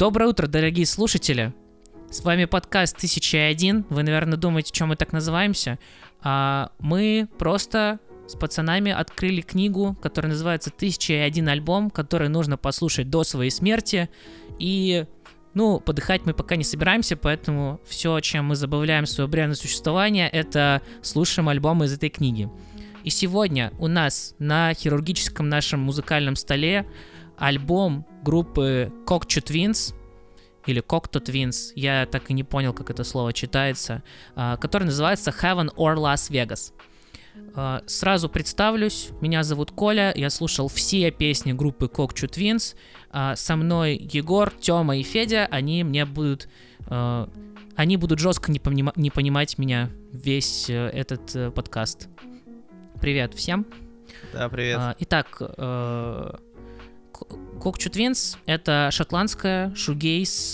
Доброе утро, дорогие слушатели. С вами подкаст 1001. Вы, наверное, думаете, чем мы так называемся. А мы просто с пацанами открыли книгу, которая называется «1001 альбом», который нужно послушать до своей смерти. И, ну, подыхать мы пока не собираемся, поэтому все, чем мы забавляем свое бренное существование, это слушаем альбомы из этой книги. И сегодня у нас на хирургическом нашем музыкальном столе альбом группы Cocteau Twins, или Cocteau Twins, я так и не понял, как это слово читается, а, который называется Heaven or Las Vegas. А, сразу представлюсь, меня зовут Коля, я слушал все песни группы Cocteau Twins, а, со мной Егор, Тёма и Федя, они мне будут... Они будут жестко не, понима- не понимать меня весь э, этот э, подкаст. Привет всем. Да, привет. Итак, э, Cockchu Twins — это шотландская шугейс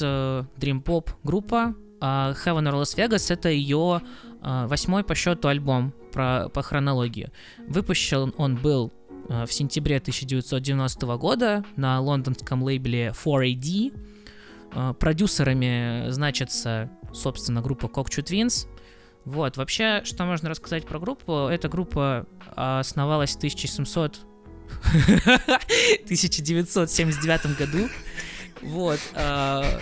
дрим-поп группа, а Heaven or Las Vegas — это ее э, восьмой по счету альбом про, по хронологии. Выпущен он был э, в сентябре 1990 года на лондонском лейбле 4AD. Э, продюсерами значится, собственно, группа Cockchu Twins. Вот, вообще, что можно рассказать про группу? Эта группа основалась в 1700 1979 году. Вот. А,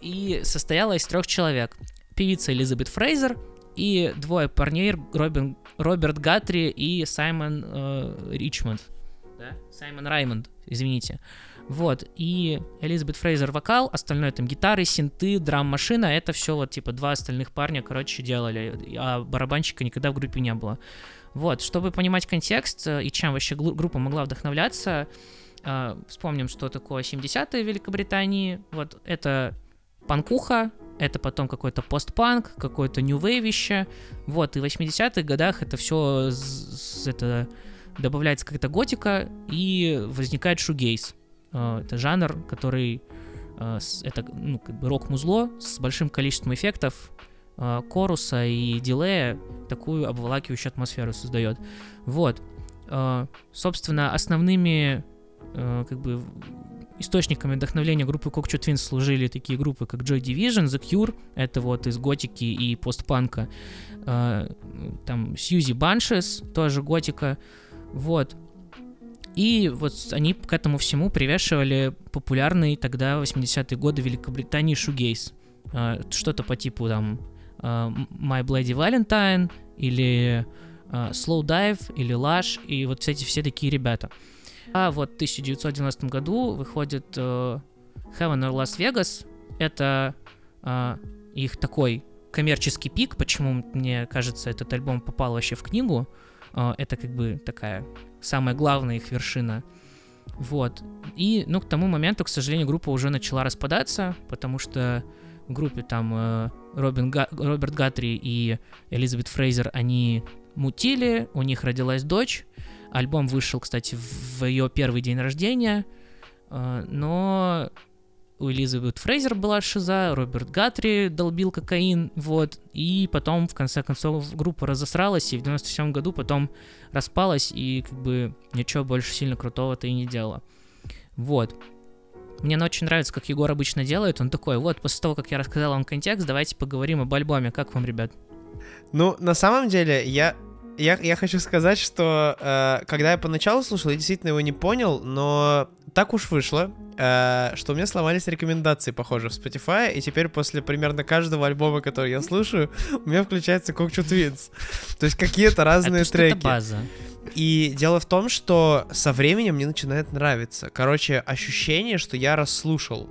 и состояла из трех человек. Певица Элизабет Фрейзер и двое парней Робин, Роберт Гатри и Саймон э, Ричмонд. Да? Саймон Раймонд, извините. Вот, и Элизабет Фрейзер вокал, остальное там гитары, синты, драм-машина, это все вот типа два остальных парня, короче, делали, а барабанщика никогда в группе не было. Вот, чтобы понимать контекст э, и чем вообще группа могла вдохновляться, э, вспомним, что такое 70-е в Великобритании. Вот это панкуха, это потом какой-то постпанк, какое-то wave Вот, и в 80-х годах это все это добавляется какая-то готика, и возникает шугейс. Э, это жанр, который это ну, как бы рок-музло с большим количеством эффектов, коруса и дилея такую обволакивающую атмосферу создает. Вот. Э, собственно, основными э, как бы источниками вдохновления группы Cocteau Twins служили такие группы, как Joy Division, The Cure, это вот из готики и постпанка, э, там Сьюзи Баншес, тоже готика, вот. И вот они к этому всему привешивали популярный тогда 80-е годы Великобритании шугейс. Э, что-то по типу там My Bloody Valentine или uh, Slow Dive или Lush и вот эти все такие ребята. А вот в 1990 году выходит uh, Heaven or Las Vegas. Это их такой коммерческий пик, почему мне кажется этот альбом попал вообще в книгу. Это как бы такая самая главная их вершина. Вот. И, ну, к тому моменту, к сожалению, группа уже начала распадаться, потому что группе там э, Робин Га- Роберт Гатри и Элизабет Фрейзер, они мутили, у них родилась дочь. Альбом вышел, кстати, в ее первый день рождения, э, но у Элизабет Фрейзер была шиза, Роберт Гатри долбил кокаин, вот, и потом, в конце концов, группа разосралась, и в 97 году потом распалась, и как бы ничего больше сильно крутого-то и не делала. Вот. Мне очень нравится, как Егор обычно делает. Он такой, вот, после того, как я рассказал вам контекст, давайте поговорим об альбоме. Как вам, ребят? Ну, на самом деле, я, я, я хочу сказать, что э, когда я поначалу слушал, я действительно его не понял, но так уж вышло, э, что у меня сломались рекомендации, похоже, в Spotify, и теперь после примерно каждого альбома, который я слушаю, у меня включается Cocktail Twins. То есть какие-то разные Это треки. база. И дело в том, что со временем мне начинает нравиться. Короче, ощущение, что я расслушал.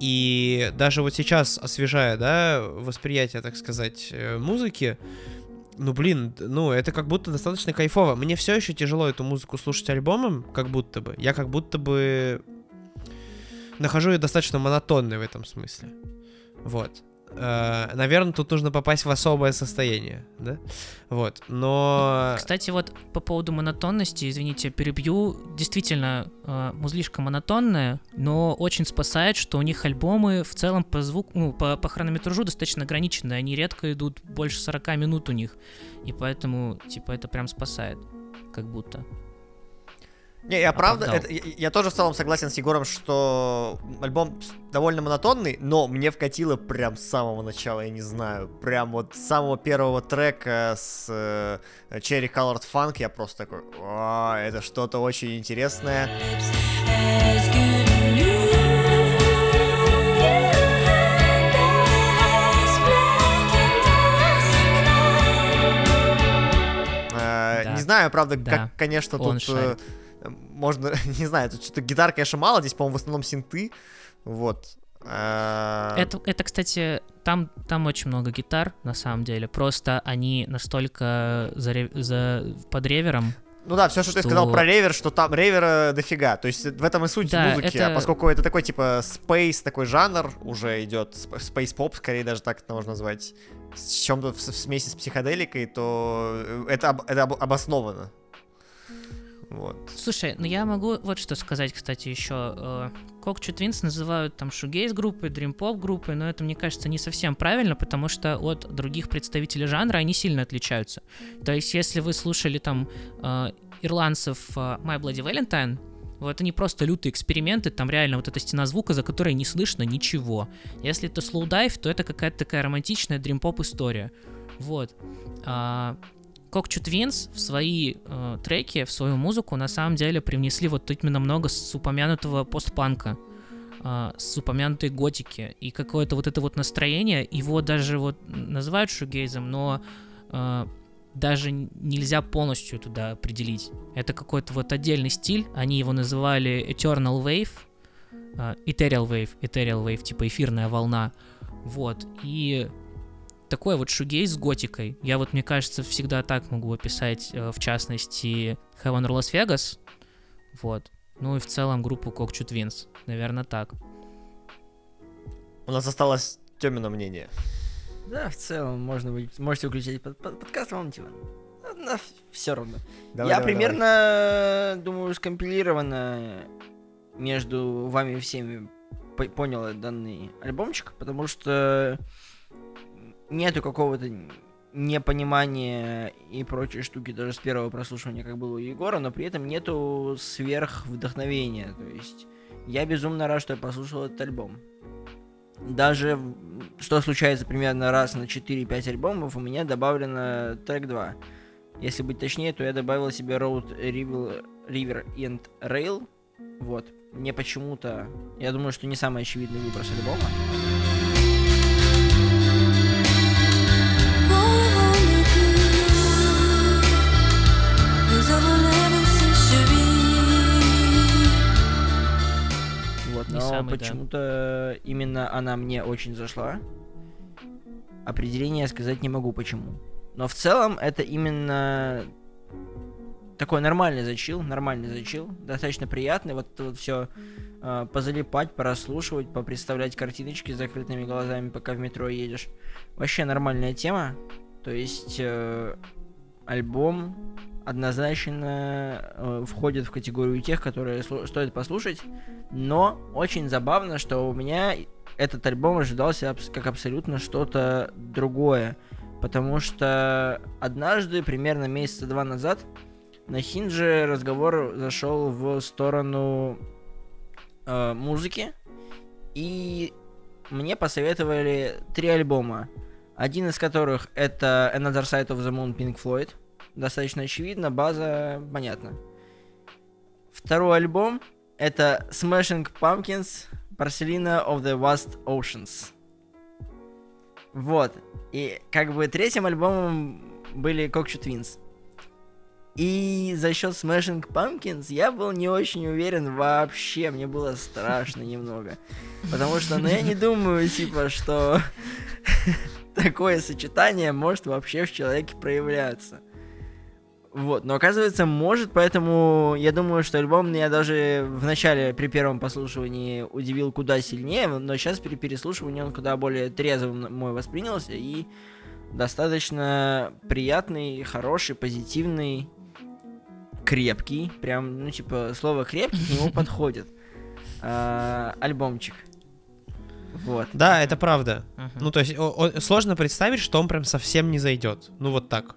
И даже вот сейчас, освежая, да, восприятие, так сказать, э, музыки, ну, блин, ну, это как будто достаточно кайфово. Мне все еще тяжело эту музыку слушать альбомом, как будто бы. Я как будто бы нахожу ее достаточно монотонной в этом смысле. Вот. Э, наверное, тут нужно попасть в особое состояние, да? Вот, но... Кстати, вот по поводу монотонности, извините, перебью. Действительно, э, музлишка монотонная, но очень спасает, что у них альбомы в целом по звуку, ну, по, по хронометражу достаточно ограниченные. Они редко идут больше 40 минут у них. И поэтому, типа, это прям спасает, как будто. Не, я правда, это- я, я тоже в целом согласен с Егором, что альбом довольно монотонный, но мне вкатило прям с самого начала, я не знаю, прям вот с самого первого трека с э, Cherry Colored Funk я просто такой, «А, это что-то очень интересное. Э. Не знаю, правда, Да. как, конечно, Он тут э, можно, не знаю, тут что-то гитар, конечно, мало, здесь, по-моему, в основном синты, вот. Э, Это, это, кстати, там, там очень много гитар, на самом деле. Просто они настолько за, за, под ревером. Ну да, все, что, ты что- сказал про ревер, что там ревера дофига. То есть в этом и суть Да, музыки. это- А поскольку это такой типа space такой жанр уже идет, space pop, скорее даже так это можно назвать, с чем-то в смеси с психоделикой, то э, это, об- это об- обосновано. Вот. Слушай, ну я могу вот что сказать, кстати, еще. Кокчу Твинс называют там шугейс группой, дрим-поп группой, но это, мне кажется, не совсем правильно, потому что от других представителей жанра они сильно отличаются. То есть, если вы слушали там э, ирландцев э, My Bloody Valentine, вот они просто лютые эксперименты, там реально вот эта стена звука, за которой не слышно ничего. Если это Slow Dive, то это какая-то такая романтичная дрим-поп история. Вот. А, Кокчу Твинс в свои э, треки, в свою музыку на самом деле привнесли вот именно много с упомянутого постпанка, э, с упомянутой готики. И какое-то вот это вот настроение, его даже вот называют шугейзом, но э, даже нельзя полностью туда определить. Это какой-то вот отдельный стиль, они его называли Eternal Wave, э, Ethereal Wave, Ethereal Wave, типа эфирная волна. Вот, и такой вот шугейс с готикой. Я вот, мне кажется, всегда так могу описать, э, в частности, Heaven or Las Vegas. Вот. Ну и в целом группу Кокчу Твинс. Наверное, так. У нас осталось Тёмино мнение. Да, в целом, можно быть, можете выключать под, под- подкаст, вам типа. все равно. Давай, Я давай, примерно, думаю, скомпилированно между вами всеми по- понял данный альбомчик, потому что нету какого-то непонимания и прочей штуки даже с первого прослушивания, как было у Егора, но при этом нету сверх вдохновения. То есть я безумно рад, что я послушал этот альбом. Даже что случается примерно раз на 4-5 альбомов, у меня добавлено трек 2. Если быть точнее, то я добавил себе Road River, River and Rail. Вот. Мне почему-то, я думаю, что не самый очевидный выбор с альбома. Вот, Не но самый, да. почему-то именно она мне очень зашла. Определение сказать не могу почему. Но в целом это именно такой нормальный зачил, нормальный зачил, достаточно приятный. Вот вот все позалипать, прослушивать, попредставлять картиночки с закрытыми глазами, пока в метро едешь. Вообще нормальная тема. То есть э, альбом однозначно э, входит в категорию тех, которые стоит послушать. Но очень забавно, что у меня этот альбом ожидался абс- как абсолютно что-то другое. Потому что однажды, примерно месяца два назад, на Хиндже разговор зашел в сторону э, музыки. И мне посоветовали три альбома. Один из которых это Another Side of the Moon Pink Floyd. Достаточно очевидно, база понятна. Второй альбом это Smashing Pumpkins Porcelina of the Vast Oceans. Вот. И как бы третьим альбомом были Cocktail Twins. И за счет Smashing Pumpkins я был не очень уверен вообще, мне было страшно немного. Потому что, ну, я не думаю, типа, что такое сочетание может вообще в человеке проявляться. Вот, но оказывается, может, поэтому я думаю, что альбом меня даже в начале, при первом послушивании удивил куда сильнее, но сейчас при переслушивании он куда более трезвым мой воспринялся и достаточно приятный, хороший, позитивный, крепкий, прям, ну, типа, слово крепкий к нему подходит. а, Альбомчик. Вот. Да, это правда. Ну, то есть, о- о- сложно представить, что он прям совсем не зайдет. Ну, вот так.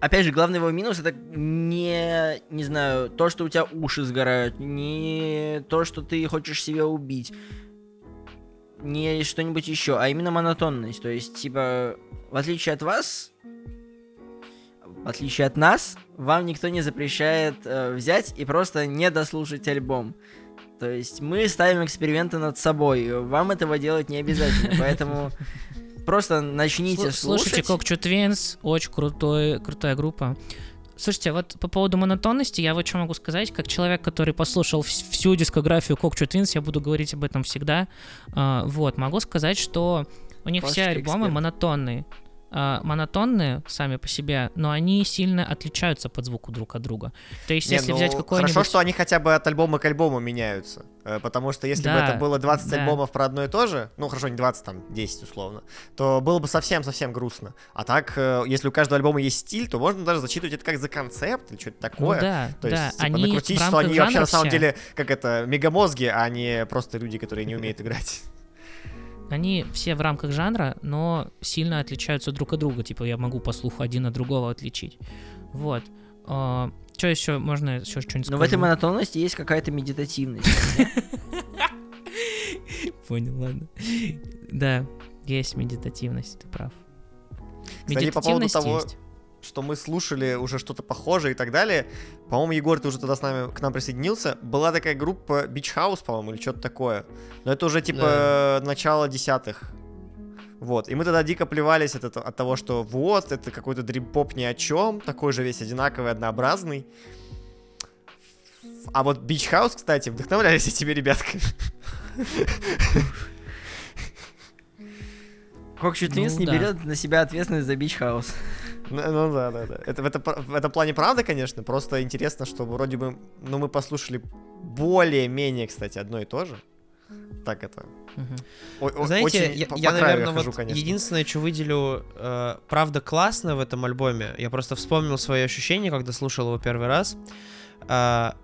опять же, главный его минус это не, не знаю, то, что у тебя уши сгорают, не то, что ты хочешь себя убить, не что-нибудь еще, а именно монотонность. То есть, типа, в отличие от вас, в отличие от нас, вам никто не запрещает э, взять и просто не дослушать альбом. То есть мы ставим эксперименты над собой, вам этого делать не обязательно, поэтому просто начните Слу- слушать. Слушайте Cocteau Twins, очень крутой, крутая группа. Слушайте, вот по поводу монотонности, я вот что могу сказать, как человек, который послушал вс- всю дискографию Cocteau Twins, я буду говорить об этом всегда. А, вот, могу сказать, что у них все Пашечка альбомы эксперт. монотонные. А, монотонные сами по себе, но они сильно отличаются под звуку друг от друга. То есть, Не, если ну, взять какой-нибудь... Хорошо, что они хотя бы от альбома к альбому меняются. Э, Потому что если бы Да, это было 20 да. альбомов про одно и то же, ну хорошо, не 20, там 10 условно, то было бы совсем-совсем грустно. А так, э, если у каждого альбома есть стиль, то можно даже зачитывать это как за концепт или что-то Ну такое. да, То да, есть, типа, они накрутить, что они вообще на самом все- деле, как это, мегамозги, а не просто люди, которые не умеют играть. Они все в рамках жанра, но сильно отличаются друг от друга. Типа я могу по слуху один от другого отличить. Вот. что еще можно еще что-нибудь Но в этой скажу? монотонности есть какая-то медитативность. Понял, ладно. Да, есть медитативность, ты прав. Медитативность есть. Что мы слушали уже что-то похожее и так далее. По-моему, Егор, ты уже тогда с нами, к нам присоединился. Была такая группа Beach House, по-моему, или что-то такое. Но это уже типа начало десятых. Вот, и мы тогда дико плевались от, этого- от того, что вот, это какой-то дрим-поп ни о чем, такой же весь одинаковый, однообразный. А вот Beach House, кстати, вдохновлялись этими ребятками. Кокчу Твинс Ну не да. берет на себя ответственность за Бич Хаус. Ну, ну да, да, да. Это в, это, в этом плане правда, конечно. Просто интересно, что вроде бы, ну, мы послушали более-менее, кстати, одно и то же. Так это. Мгм. о- Знаете, очень я, по- я, наверное, хожу, вот конечно. единственное, что выделю, э, правда, классно в этом альбоме. Я просто вспомнил свои ощущения, когда слушал его первый раз. А,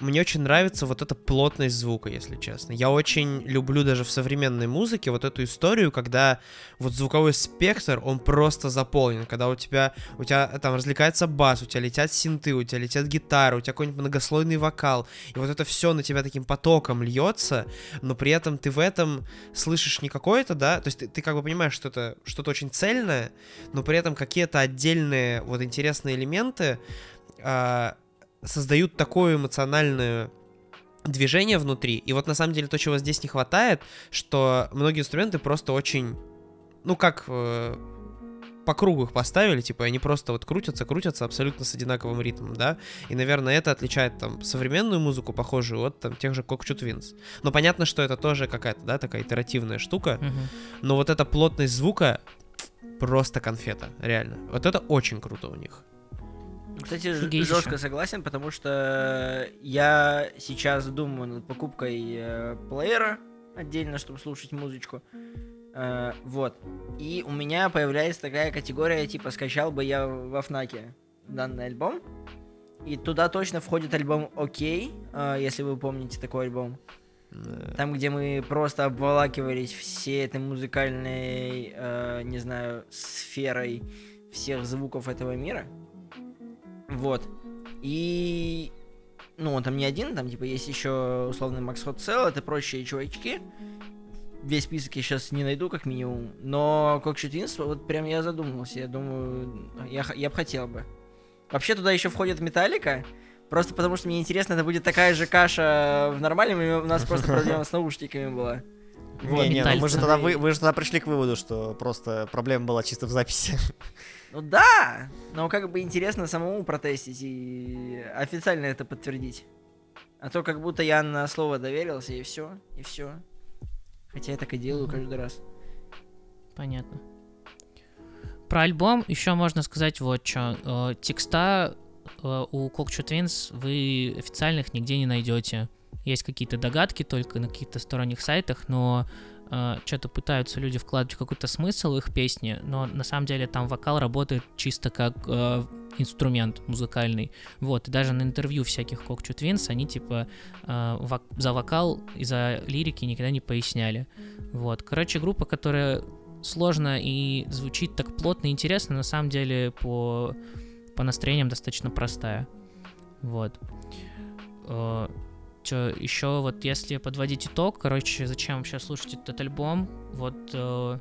мне очень нравится вот эта плотность звука, если честно. Я очень люблю даже в современной музыке вот эту историю, когда вот звуковой спектр, он просто заполнен, когда у тебя, у тебя там развлекается бас, у тебя летят синты, у тебя летят гитары, у тебя какой-нибудь многослойный вокал, и вот это все на тебя таким потоком льется, но при этом ты в этом слышишь не какое-то, да, то есть ты, ты как бы понимаешь, что это что-то очень цельное, но при этом какие-то отдельные вот интересные элементы а, создают такое эмоциональное движение внутри. И вот на самом деле то, чего здесь не хватает, что многие инструменты просто очень, ну как э, по кругу их поставили, типа они просто вот крутятся, крутятся абсолютно с одинаковым ритмом, да. И, наверное, это отличает там современную музыку, похожую от там тех же Cockchu Twins. Но понятно, что это тоже какая-то, да, такая итеративная штука. Мгм. Но вот эта плотность звука просто конфета, реально. Вот это очень круто у них. Кстати, Офигеть жестко согласен, потому что я сейчас думаю над покупкой э, плеера отдельно, чтобы слушать музычку. Э, вот. И у меня появляется такая категория, типа, скачал бы я во Фнаке данный альбом. И туда точно входит альбом «Окей», э, если вы помните такой альбом. Там, где мы просто обволакивались всей этой музыкальной, э, не знаю, сферой всех звуков этого мира. Вот. И... Ну, он там не один, там, типа, есть еще условный Макс Хотсел, это прочие чувачки. Весь список я сейчас не найду, как минимум. Но Cockshot Twins, вот прям я задумался. Я думаю, я, я бы хотел бы. Вообще туда еще входит Металлика. Просто потому что мне интересно, это будет такая же каша в нормальном, и у нас просто проблема с наушниками была. Вот. Не, не, ну мы же тогда вы, вы же тогда пришли к выводу, что просто проблема была чисто в записи. Ну да, но как бы интересно самому протестить и официально это подтвердить. А то как будто я на слово доверился и все, и все. Хотя я так и делаю каждый раз. Понятно. Про альбом еще можно сказать вот что. Текста э, у Cockchu Twins вы официальных нигде не найдете. Есть какие-то догадки только на каких-то сторонних сайтах, но что-то пытаются люди вкладывать в какой-то смысл в их песни, но на самом деле там вокал работает чисто как э, инструмент музыкальный. Вот, и даже на интервью всяких Cockchu Twins они типа э, вок- за вокал и за лирики никогда не поясняли. Вот, короче, группа, которая сложно и звучит так плотно и интересно, на самом деле по, по настроениям достаточно простая. Вот. Что еще вот если подводить итог, короче, зачем вообще слушать этот альбом? Вот э,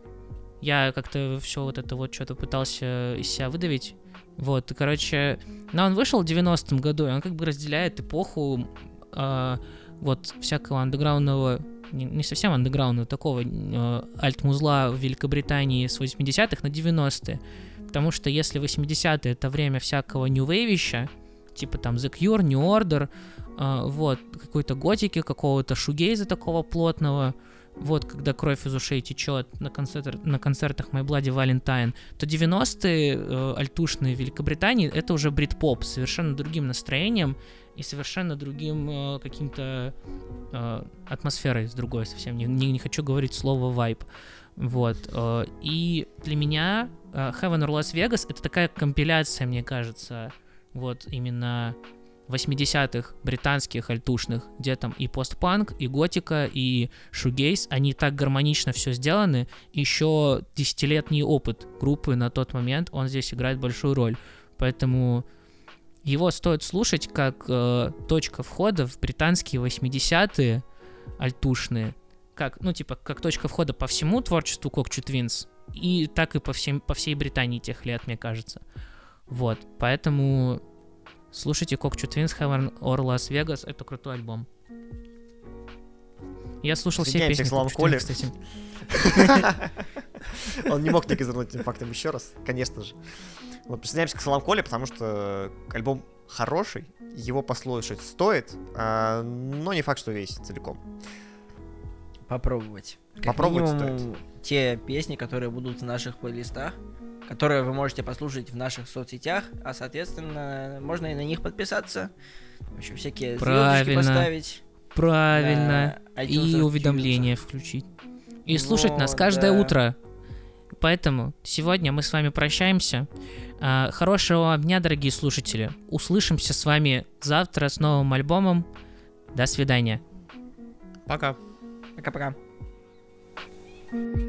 я как-то все вот это вот что-то пытался из себя выдавить. Вот, короче, но он вышел в 90-м году, и он как бы разделяет эпоху э, вот всякого андеграундного, не, не совсем андеграундного, такого э, альт-музла в Великобритании с 80-х на 90-е. Потому что если 80-е это время всякого wave типа там The Cure, New Order, вот, какой-то готики, какого-то шугейза такого плотного, вот, когда кровь из ушей течет на, концерт, на концертах My Bloody Valentine, то 90-е э, альтушные Великобритании это уже брит-поп с совершенно другим настроением и совершенно другим э, каким-то э, атмосферой с другой совсем. Не, не, не хочу говорить слово вайб. Вот. Э, и для меня э, Heaven or Las Vegas это такая компиляция, мне кажется, вот именно 80-х британских альтушных, где там и постпанк, и готика, и шугейс, они так гармонично все сделаны, еще десятилетний опыт группы на тот момент, он здесь играет большую роль. Поэтому его стоит слушать как э, точка входа в британские 80-е альтушные, как, ну, типа, как точка входа по всему творчеству Кокчу Твинс, и так и по, всем, по всей Британии тех лет, мне кажется. Вот, поэтому Слушайте Кокчу Twins, Heaven or Las Vegas, это крутой альбом. Я слушал все песни словам Коли. кстати. Он не мог не козырнуть этим фактом еще раз, конечно же. Вот, присоединяемся к словам Коли, потому что альбом хороший, его послушать стоит, а, но не факт, что весь целиком. Попробовать. Как Попробовать минимум, те песни, которые будут в наших плейлистах, которые вы можете послушать в наших соцсетях, а соответственно, можно и на них подписаться. Общем, всякие звездочки Правильно. поставить. Правильно. И уведомления включить. И слушать нас каждое да. утро. Поэтому сегодня мы с вами прощаемся. А, Хорошего вам дня, дорогие слушатели. Услышимся с вами завтра с новым альбомом. До свидания. Пока. Пока-пока. Thank